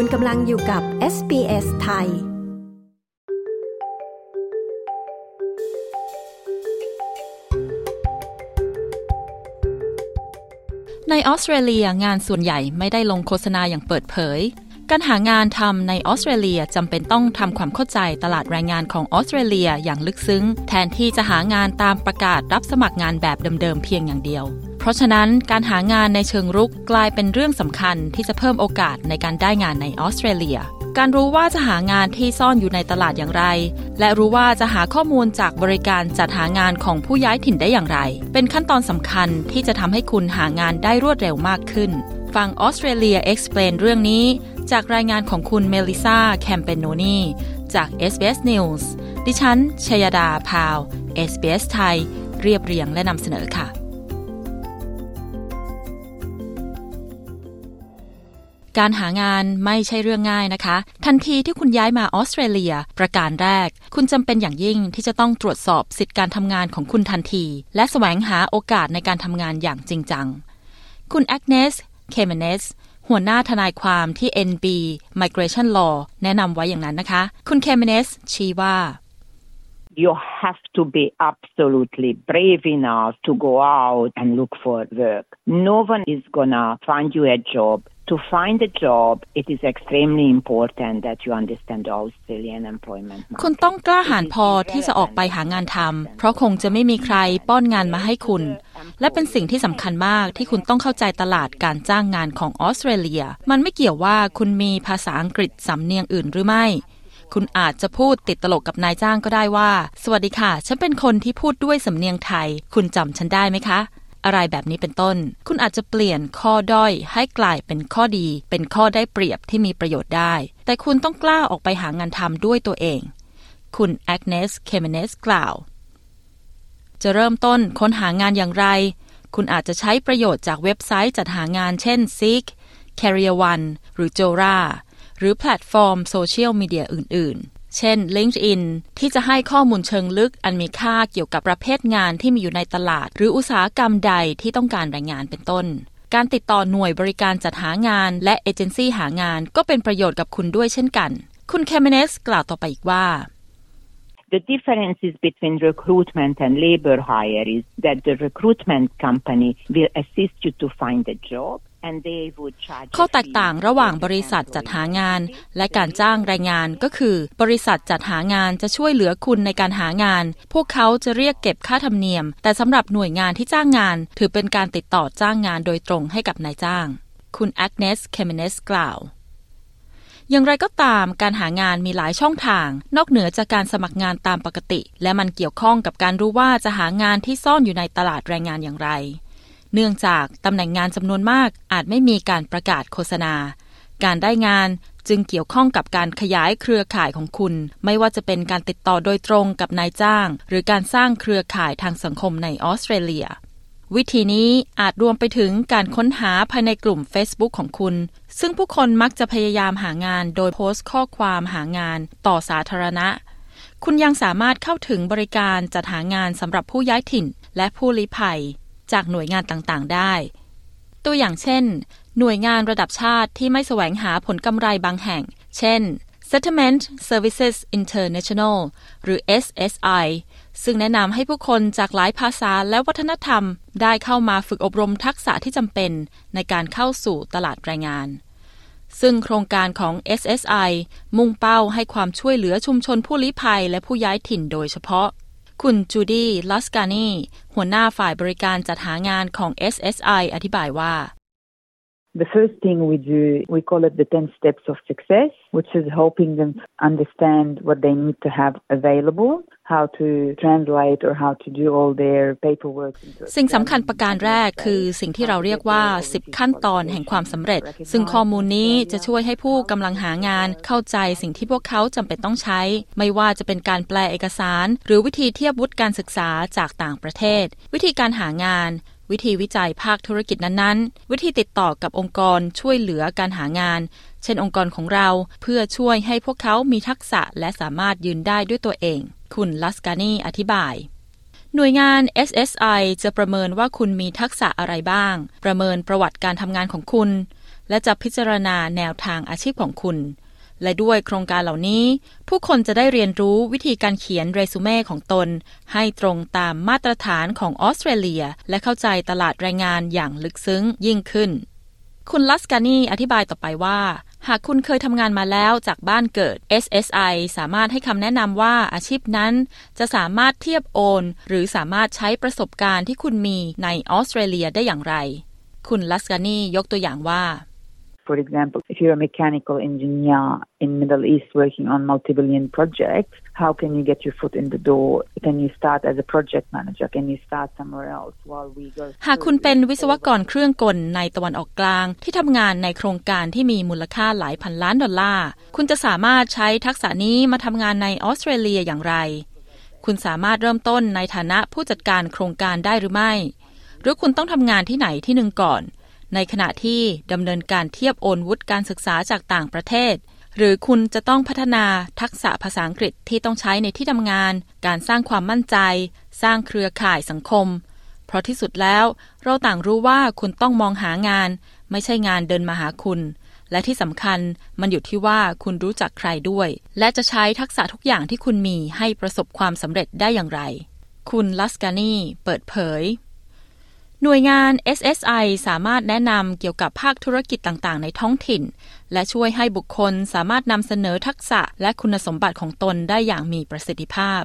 คุณกำลังอยู่กับ SBS ไทย ในออสเตรเลียงานส่วนใหญ่ไม่ได้ลงโฆษณาอย่างเปิดเผย การหางานทำในออสเตรเลียจำเป็นต้องทำความเข้าใจตลาดแรงงานของออสเตรเลียอย่างลึกซึ้ง แทนที่จะหางานตามประกาศรับสมัครงานแบบเดิมๆเพียงอย่างเดียว เพราะฉะนั้นการหางานในเชิงรุกกลายเป็นเรื่องสำคัญที่จะเพิ่มโอกาสในการได้งานในออสเตรเลีย การรู้ว่าจะหางานที่ซ่อนอยู่ในตลาดอย่างไร และรู้ว่าจะหาข้อมูลจากบริการจัดหางานของผู้ย้ายถิ่นได้อย่างไร เป็นขั้นตอนสำคัญที่จะทำให้คุณหางานได้รวดเร็วมากขึ้น ฟังออสเตรเลีย Explain เรื่องนี้ จากรายงานของคุณเมลิซาแคมเปนโนนีจาก SBS News ดิฉันชยดาพาว SBS ไทย เรียบเรียงและนำเสนอค่ะ การหางานไม่ใช่เรื่องง่ายนะคะ ทันทีที่คุณย้ายมาออสเตรเลีย ประการแรก คุณจำเป็นอย่างยิ่งที่จะต้องตรวจสอบสิทธิการทำงานของคุณทันที และแสวงหาโอกาสในการทำงานอย่างจริงจัง คุณแอกเนส เคเมเนสหัวหน้าทนายความที่ NB Migration Law แนะนำไว้อย่างนั้นนะคะ คุณเคเมเนสชี้ว่า you have to be absolutely brave enough to go out and look for work. No one is gonna find you a job. To find a job, it is extremely important that you understand the Australian employment market. คุณต้องกล้าหาญพอที่จะออกไปหางานทำ เพราะคงจะไม่มีใครป้อนงานมาให้คุณ และเป็นสิ่งที่สำคัญมากที่คุณต้องเข้าใจตลาดการจ้างงานของออสเตรเลีย มันไม่เกี่ยวว่าคุณมีภาษาอังกฤษสำเนียงอื่นหรือไม่ คุณอาจจะพูดติดตลกกับนายจ้างก็ได้ว่า สวัสดีค่ะ ฉันเป็นคนที่พูดด้วยสำเนียงไทย คุณจำฉันได้ไหมคะ อะไรแบบนี้เป็นต้น คุณอาจจะเปลี่ยนข้อด้อยให้กลายเป็นข้อดี เป็นข้อได้เปรียบที่มีประโยชน์ได้ แต่คุณต้องกล้าออกไปหางานทำด้วยตัวเอง คุณแอกเนส เคเมเนสกล่าว จะเริ่มต้นค้นหางานอย่างไร คุณอาจจะใช้ประโยชน์จากเว็บไซต์จัดหางานเช่น Seek Career One หรือ Jora หรือแพลตฟอร์มโซเชียลมีเดียอื่นๆ เช่น LinkedIn ที่จะให้ข้อมูลเชิงลึกอันมีค่าเกี่ยวกับประเภทงานที่มีอยู่ในตลาด หรืออุตสาหกรรมใดที่ต้องการแรงงานเป็นต้น การติดต่อหน่วยบริการจัดหางาน และเอเจนซี่หางานก็เป็นประโยชน์กับคุณด้วยเช่นกัน คุณแคมเมเนสกล่าวต่อไปอีกว่า The differences between recruitment and labor hire is that the recruitment company will assist you to find a job ข้อแตกต่างระหว่างบริษัทจัดหางาน และการจ้างแรงงานก็คือ บริษัทจัดหางานจะช่วยเหลือคุณในการหางาน พวกเขาจะเรียกเก็บค่าธรรมเนียม แต่สำหรับหน่วยงานที่จ้างงาน ถือเป็นการติดต่อจ้างงานโดยตรงให้กับนายจ้าง คุณแอกเนส เคมเนสกล่าว อย่างไรก็ตามการหางานมีหลายช่องทาง นอกเหนือจากการสมัครงานตามปกติ และมันเกี่ยวข้องกับการรู้ว่าจะหางานที่ซ่อนอยู่ในตลาดแรงงานอย่างไร เนื่องจากตำแหน่งงานจำนวนมากอาจไม่มีการประกาศโฆษณา การได้งานจึงเกี่ยวข้องกับการขยายเครือข่ายของคุณ ไม่ว่าจะเป็นการติดต่อโดยตรงกับนายจ้าง หรือการสร้างเครือข่ายทางสังคมในออสเตรเลีย วิธีนี้อาจรวมไปถึงการค้นหาภายในกลุ่ม Facebook ของคุณ ซึ่งผู้คนมักจะพยายามหางานโดยโพสต์ข้อความหางานต่อสาธารณะ คุณยังสามารถเข้าถึงบริการจัดหางานสำหรับผู้ย้ายถิ่น และผู้ลี้ภัย จากหน่วยงานต่างๆ ได้ ตัวอย่างเช่น หน่วยงานระดับชาติที่ไม่แสวงหาผลกำไรบางแห่ง เช่น Settlement Services International หรือ SSI ซึ่งแนะนำให้ผู้คนจากหลายภาษาและวัฒนธรรม ได้เข้ามาฝึกอบรมทักษะที่จำเป็นในการเข้าสู่ตลาดแรงงาน ซึ่งโครงการของ SSI มุ่งเป้าให้ความช่วยเหลือชุมชนผู้ลี้ภัยและผู้ย้ายถิ่นโดยเฉพาะ คุณจูดี้ลัสกานีหัวหน้าฝ่ายบริการจัดหางานของ SSI อธิบายว่า The first thing we do, we call it the 10 steps of success, which is helping them understand what they need to have available, how to translate or how to do all their paperwork. สิ่งสำคัญประการแรกคือสิ่งที่เราเรียกว่า 10 ขั้นตอนแห่งความสำเร็จ ซึ่งข้อมูลนี้จะช่วยให้ผู้กำลังหางานเข้าใจสิ่งที่พวกเขาจำเป็นต้องใช้ ไม่ว่าจะเป็นการแปลเอกสาร หรือวิธีเทียบวุฒิการศึกษาจากต่างประเทศ วิธีการหางาน วิธีวิจัยภาคธุรกิจนั้นๆ วิธีติดต่อกับองค์กรช่วยเหลือการหางาน เช่นองค์กรของเราเพื่อช่วยให้พวกเขามีทักษะและสามารถยืนได้ด้วยตัวเอง คุณลัสกานีอธิบายหน่วยงาน SSI จะประเมินว่าคุณมีทักษะอะไรบ้าง ประเมินประวัติการทำงานของคุณ และจะพิจารณาแนวทางอาชีพของคุณ และด้วยโครงการเหล่านี้ ผู้คนจะได้เรียนรู้วิธีการเขียนเรซูเม่ของตน ให้ตรงตามมาตรฐานของออสเตรเลีย และเข้าใจตลาดแรงงานอย่างลึกซึ้งยิ่งขึ้น คุณลัสกานีอธิบายต่อไปว่า หากคุณเคยทำงานมาแล้วจากบ้านเกิด SSI สามารถให้คำแนะนำว่าอาชีพนั้น จะสามารถเทียบโอน หรือสามารถใช้ประสบการณ์ที่คุณมีในออสเตรเลียได้อย่างไร คุณลัสกานียกตัวอย่างว่า For example, if you're a mechanical engineer in Middle East working on multi-billion projects, how can you get your foot in the door? Can you start as a project manager? Can you start somewhere else while we go? หากคุณเป็นวิศวกรเครื่องกลในตะวันออกกลาง ที่ทำงานในโครงการที่มีมูลค่าหลายพันล้านดอลลาร์ คุณจะสามารถใช้ทักษะนี้มาทำงานในออสเตรเลียอย่างไร คุณสามารถเริ่มต้นในฐานะผู้จัดการโครงการได้หรือไม่ หรือคุณต้องทำงานที่ไหนที่หนึ่งก่อน ในขณะที่ดำเนินการเทียบโอนวุฒิการศึกษาจากต่างประเทศ หรือคุณจะต้องพัฒนาทักษะภาษาอังกฤษที่ต้องใช้ในที่ทำงาน การสร้างความมั่นใจ สร้างเครือข่ายสังคม เพราะที่สุดแล้ว เราต่างรู้ว่าคุณต้องมองหางาน ไม่ใช่งานเดินมาหาคุณ และที่สำคัญมันอยู่ที่ว่าคุณรู้จักใครด้วย และจะใช้ทักษะทุกอย่างที่คุณมีให้ประสบความสำเร็จได้อย่างไร คุณลัสกานีเปิดเผย หน่วยงาน SSI สามารถแนะนำเกี่ยวกับภาคธุรกิจต่างๆ ในท้องถิ่น และช่วยให้บุคคลสามารถนำเสนอทักษะและคุณสมบัติของตนได้อย่างมีประสิทธิภาพ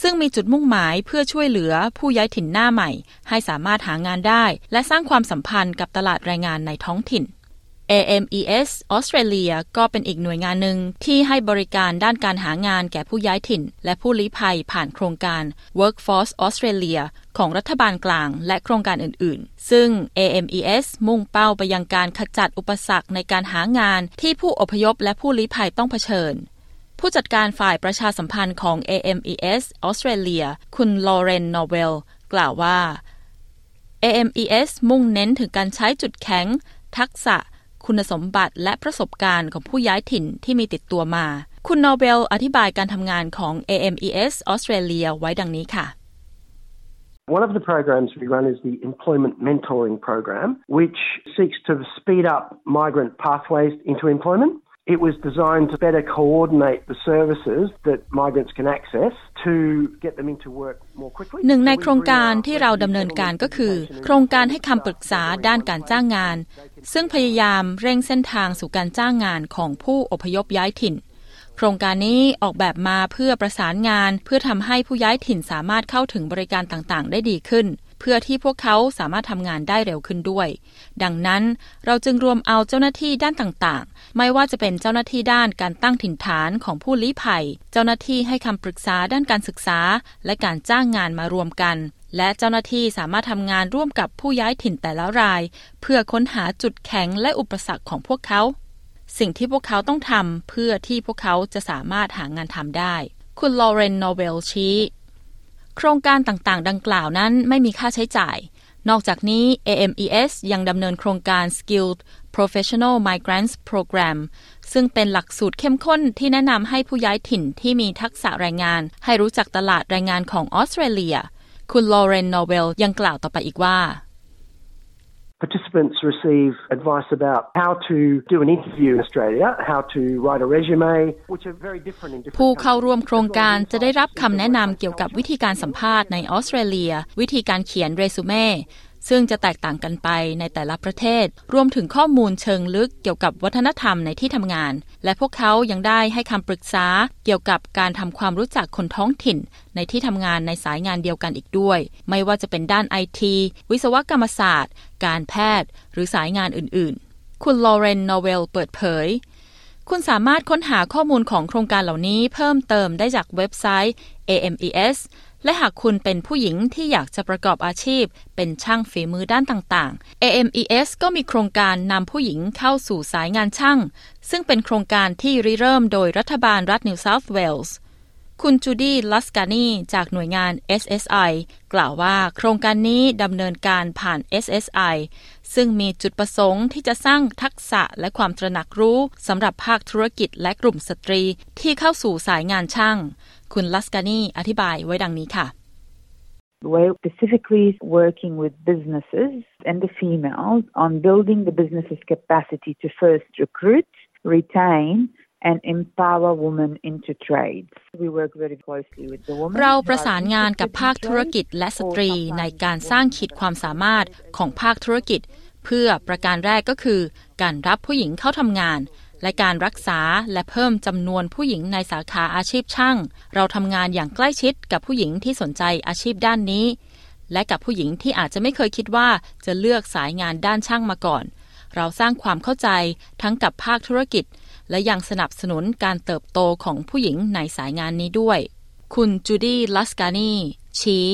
ซึ่งมีจุดมุ่งหมายเพื่อช่วยเหลือผู้ย้ายถิ่นหน้าใหม่ ให้สามารถหางานได้ และสร้างความสัมพันธ์กับตลาดแรงงานในท้องถิ่น AMES ออสเตรเลียก็เป็นอีกหน่วยงานหนึ่งที่ให้บริการด้านการหางานแก่ผู้ย้ายถิ่น และผู้ลี้ภัยผ่านโครงการ Workforce Australia ของรัฐบาลกลางและโครงการอื่น ๆ ซึ่ง AMES มุ่งเป้าไปยังการขจัดอุปสรรคในการหางานที่ผู้อพยพและผู้ลี้ภัยต้องเผชิญผู้จัดการฝ่ายประชาสัมพันธ์ของ AMES ออสเตรเลีย คุณลอเรนนอเวล กล่าวว่า AMES มุ่งเน้นถึงการใช้จุดแข็ง ทักษะ คุณสมบัติและประสบการณ์ของผู้ย้ายถิ่นที่มีติดตัวมา คุณโนเบลอธิบายการทำงานของ AMES ออสเตรเลียไว้ดังนี้ค่ะ One of the programs we run is the Employment Mentoring Program, which seeks to speed up migrant pathways into employment. It was designed to better coordinate the services that migrants can access to get them into work more quickly. หนึ่งในโครงการที่เราดำเนินการก็คือ โครงการให้คำปรึกษาด้านการจ้างงาน ซึ่งพยายามเร่งเส้นทางสู่การจ้างงานของผู้อพยพย้ายถิ่น โครงการนี้ออกแบบมาเพื่อประสานงาน เพื่อทำให้ผู้ย้ายถิ่นสามารถเข้าถึงบริการต่างๆ ได้ดีขึ้น เพื่อที่พวกเขาสามารถทำงานได้เร็วขึ้นด้วย ดังนั้นเราจึงรวมเอาเจ้าหน้าที่ด้านต่างๆ ไม่ว่าจะเป็นเจ้าหน้าที่ด้านการตั้งถิ่นฐานของผู้ลี้ภัย เจ้าหน้าที่ให้คำปรึกษาด้านการศึกษา และการจ้างงานมารวมกัน และเจ้าหน้าที่สามารถทำงานร่วมกับผู้ย้ายถิ่นแต่ละราย เพื่อค้นหาจุดแข็งและอุปสรรคของพวกเขา สิ่งที่พวกเขาต้องทำเพื่อที่พวกเขาจะสามารถหางานทำได้ คุณลอเรนโนเวลชี้ โครงการต่างๆ ดังกล่าวนั้นไม่มีค่าใช้จ่าย นอกจากนี้ AMES ยังดำเนินโครงการ Skilled Professional Migrants Program ซึ่งเป็นหลักสูตรเข้มข้นที่แนะนำให้ผู้ย้ายถิ่นที่มีทักษะแรงงาน ให้รู้จักตลาดแรงงานของออสเตรเลีย คุณลอเรนโนเวลยังกล่าวต่อไปอีกว่า Participants receive advice about how to do an interview in Australia, how to write a resume, which are very different in different ผู้เข้าร่วมโครงการจะได้รับคำแนะนำเกี่ยวกับวิธีการสัมภาษณ์ในออสเตรเลีย วิธีการเขียนเรซูเม่ ซึ่งจะแตกต่างกันไปในแต่ละประเทศ รวมถึงข้อมูลเชิงลึกเกี่ยวกับวัฒนธรรมในที่ทำงาน และพวกเขายังได้ให้คำปรึกษาเกี่ยวกับการทำความรู้จักคนท้องถิ่น ในที่ทำงานในสายงานเดียวกันอีกด้วย ไม่ว่าจะเป็นด้านไอทีวิศวกรรมศาสตร์ การแพทย์ หรือสายงานอื่นๆ คุณลอเรนโนเวลเปิดเผยคุณสามารถค้นหาข้อมูลของโครงการเหล่านี้เพิ่มเติมได้จากเว็บไซต์ AMES และหากคุณเป็นผู้หญิงที่อยากจะประกอบอาชีพ เป็นช่างฝีมือด้านต่างๆ AMES ก็มีโครงการนำผู้หญิงเข้าสู่สายงานช่าง ซึ่งเป็นโครงการที่ริเริ่มโดยรัฐบาลรัฐนิวเซาท์เวลส์คุณจูดี้ลัสกานีจากหน่วยงาน SSI กล่าวว่าโครงการนี้ดำเนินการผ่าน SSI ซึ่งมีจุดประสงค์ที่จะสร้างทักษะและความตระหนักรู้สำหรับภาคธุรกิจและกลุ่มสตรีที่เข้าสู่สายงานช่าง คุณลัสกานีอธิบายไว้ดังนี้ค่ะ We're specifically working with businesses and the females on building the business's capacity to first recruit, retain, and empower women into trades. We work very closely with the women. เราประสานงานกับภาคธุรกิจและสตรีในการสร้างขีดความสามารถของภาคธุรกิจ เพื่อประการแรกก็คือ การรับผู้หญิงเข้าทำงาน และการรักษาและเพิ่มจำนวนผู้หญิงในสาขาอาชีพช่าง เราทำงานอย่างใกล้ชิดกับผู้หญิงที่สนใจอาชีพด้านนี้ และกับผู้หญิงที่อาจจะไม่เคยคิดว่าจะเลือกสายงานด้านช่างมาก่อน เราสร้างความเข้าใจทั้งกับภาคธุรกิจ และยังสนับสนุนการเติบโตของผู้หญิงในสายงานนี้ด้วย คุณจูดี้ลัสกานีชี้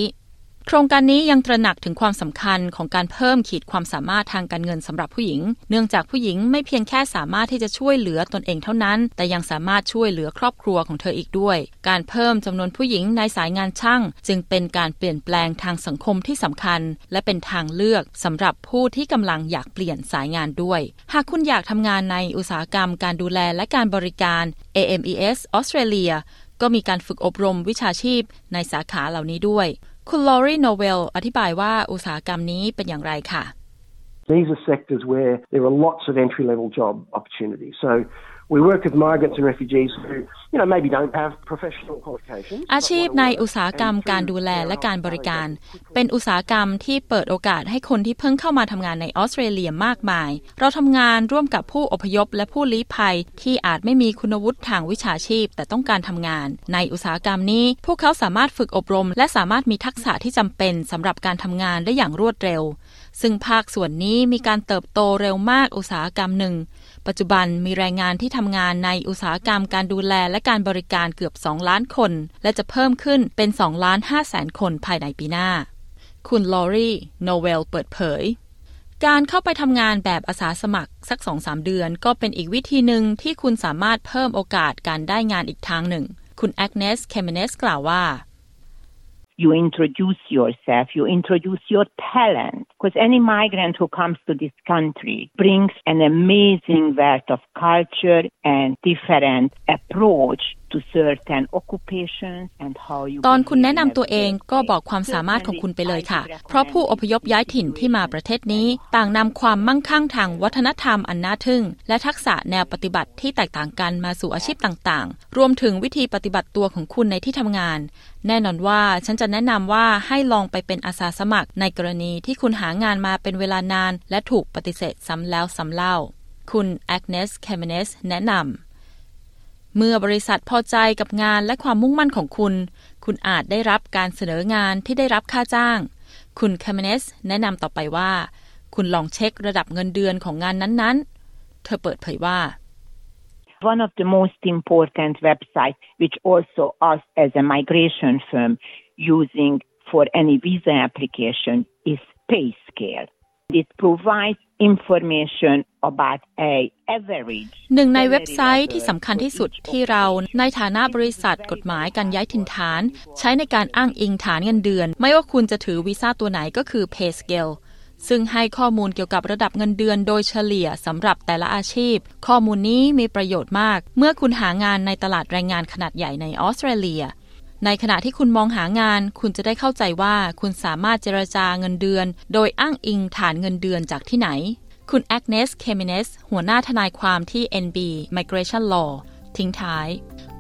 โครงการนี้ยังตระหนักถึงความสำคัญของการเพิ่มขีดความสามารถทางการเงินสำหรับผู้หญิง เนื่องจากผู้หญิงไม่เพียงแค่สามารถที่จะช่วยเหลือตนเองเท่านั้น แต่ยังสามารถช่วยเหลือครอบครัวของเธออีกด้วย การเพิ่มจำนวนผู้หญิงในสายงานช่าง จึงเป็นการเปลี่ยนแปลงทางสังคมที่สำคัญ และเป็นทางเลือกสำหรับผู้ที่กำลังอยากเปลี่ยนสายงานด้วย หากคุณอยากทำงานในอุตสาหกรรม การดูแลและการบริการ AMES ออสเตรเลียก็มีการฝึกอบรมวิชาชีพในสาขาเหล่านี้ด้วย คุณลอรีโนเวลอธิบายว่าอุตสาหกรรมนี้เป็นอย่างไรค่ะ These are sectors where there are lots of entry level job opportunities. So we work with migrants and refugees who, you know, maybe don't have professional qualifications. อาชีพในอุตสาหกรรมการดูแลและการบริการ เป็นอุตสาหกรรมที่เปิดโอกาสให้คนที่เพิ่งเข้ามาทำงานในออสเตรเลียมากมาย เราทำงานร่วมกับผู้อพยพและผู้ลี้ภัยที่อาจไม่มีคุณวุฒิทางวิชาชีพ แต่ต้องการทำงาน ในอุตสาหกรรมนี้ พวกเขาสามารถฝึกอบรม และสามารถมีทักษะที่จำเป็นสำหรับการทำงานได้อย่างรวดเร็ว ซึ่งภาคส่วนนี้มีการเติบโตเร็วมากอุตสาหกรรมหนึ่ง ปัจจุบันมีแรงงานที่ทำงานในอุตสาหกรรมการดูแลและการบริการเกือบ 2 ล้านคน และจะเพิ่มขึ้นเป็น2ล้าน5แสนคนภายในปีหน้า คุณลอรีโนเวลเปิดเผยการเข้าไปทำงานแบบอาสาสมัครสัก2-3เดือน ก็เป็นอีกวิธีหนึ่งที่คุณสามารถเพิ่มโอกาสการได้งานอีกทางหนึ่ง คุณแอกเนส เคมเนส กล่าวว่า you introduce yourself, you introduce your talent. Because any migrant who comes to this country brings an amazing wealth of culture and different approach to certain occupations and how you ตอนคุณแนะนำตัวเองก็บอกความสามารถของคุณไปเลยค่ะ เพราะผู้อพยพย้ายถิ่นที่มาประเทศนี้ ต่างนำความมั่งคั่งทางวัฒนธรรมอันน่าทึ่ง และทักษะแนวปฏิบัติที่แตกต่างกันมาสู่อาชีพต่างๆ รวมถึงวิธีปฏิบัติตัวของคุณในที่ทำงาน แน่นอนว่าฉันจะแนะนำว่าให้ลองไปเป็นอาสาสมัคร ในกรณีที่คุณหางานมาเป็นเวลานาน และถูกปฏิเสธซ้ำแล้วซ้ำเล่า คุณแอกเนสเคมเนสแนะนำ เมื่อบริษัทพอใจกับงานและความมุ่งมั่นของคุณ คุณอาจได้รับการเสนองานที่ได้รับค่าจ้าง คุณคาเมเนสแนะนำต่อไปว่า คุณลองเช็คระดับเงินเดือนของงานนั้นๆ เธอเปิดเผยว่า one of the most important websites which also us as a migration firm using for any visa application is payscale it provides information หนึ่งในเว็บไซต์ที่สำคัญที่สุดที่เราในฐานะบริษัทกฎหมายการย้ายถิ่นฐาน ใช้ในการอ้างอิงฐานเงินเดือน ไม่ว่าคุณจะถือวีซ่าตัวไหนก็คือ PayScale ซึ่งให้ข้อมูลเกี่ยวกับระดับเงินเดือนโดยเฉลี่ยสำหรับแต่ละอาชีพ ข้อมูลนี้มีประโยชน์มาก เมื่อคุณหางานในตลาดแรงงานขนาดใหญ่ในออสเตรเลีย ในขณะที่คุณมองหางาน คุณจะได้เข้าใจว่าคุณสามารถเจรจาเงินเดือน โดยอ้างอิงฐานเงินเดือนจากที่ไหน คุณแอกเนส เคมิเนส หัวหน้าทนายความที่ NB Migration Law ทิ้งท้าย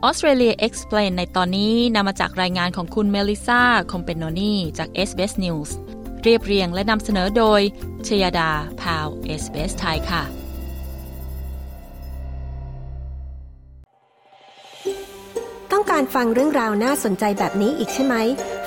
Australia Explained ในตอนนี้นำมาจากรายงานของคุณเมลิซาคอมเปนโนนีจาก SBS News เรียบเรียงและนำเสนอโดยชยดา พาว SBS ไทยค่ะ ต้องการฟังเรื่องราวน่าสนใจแบบนี้อีกใช่ไหม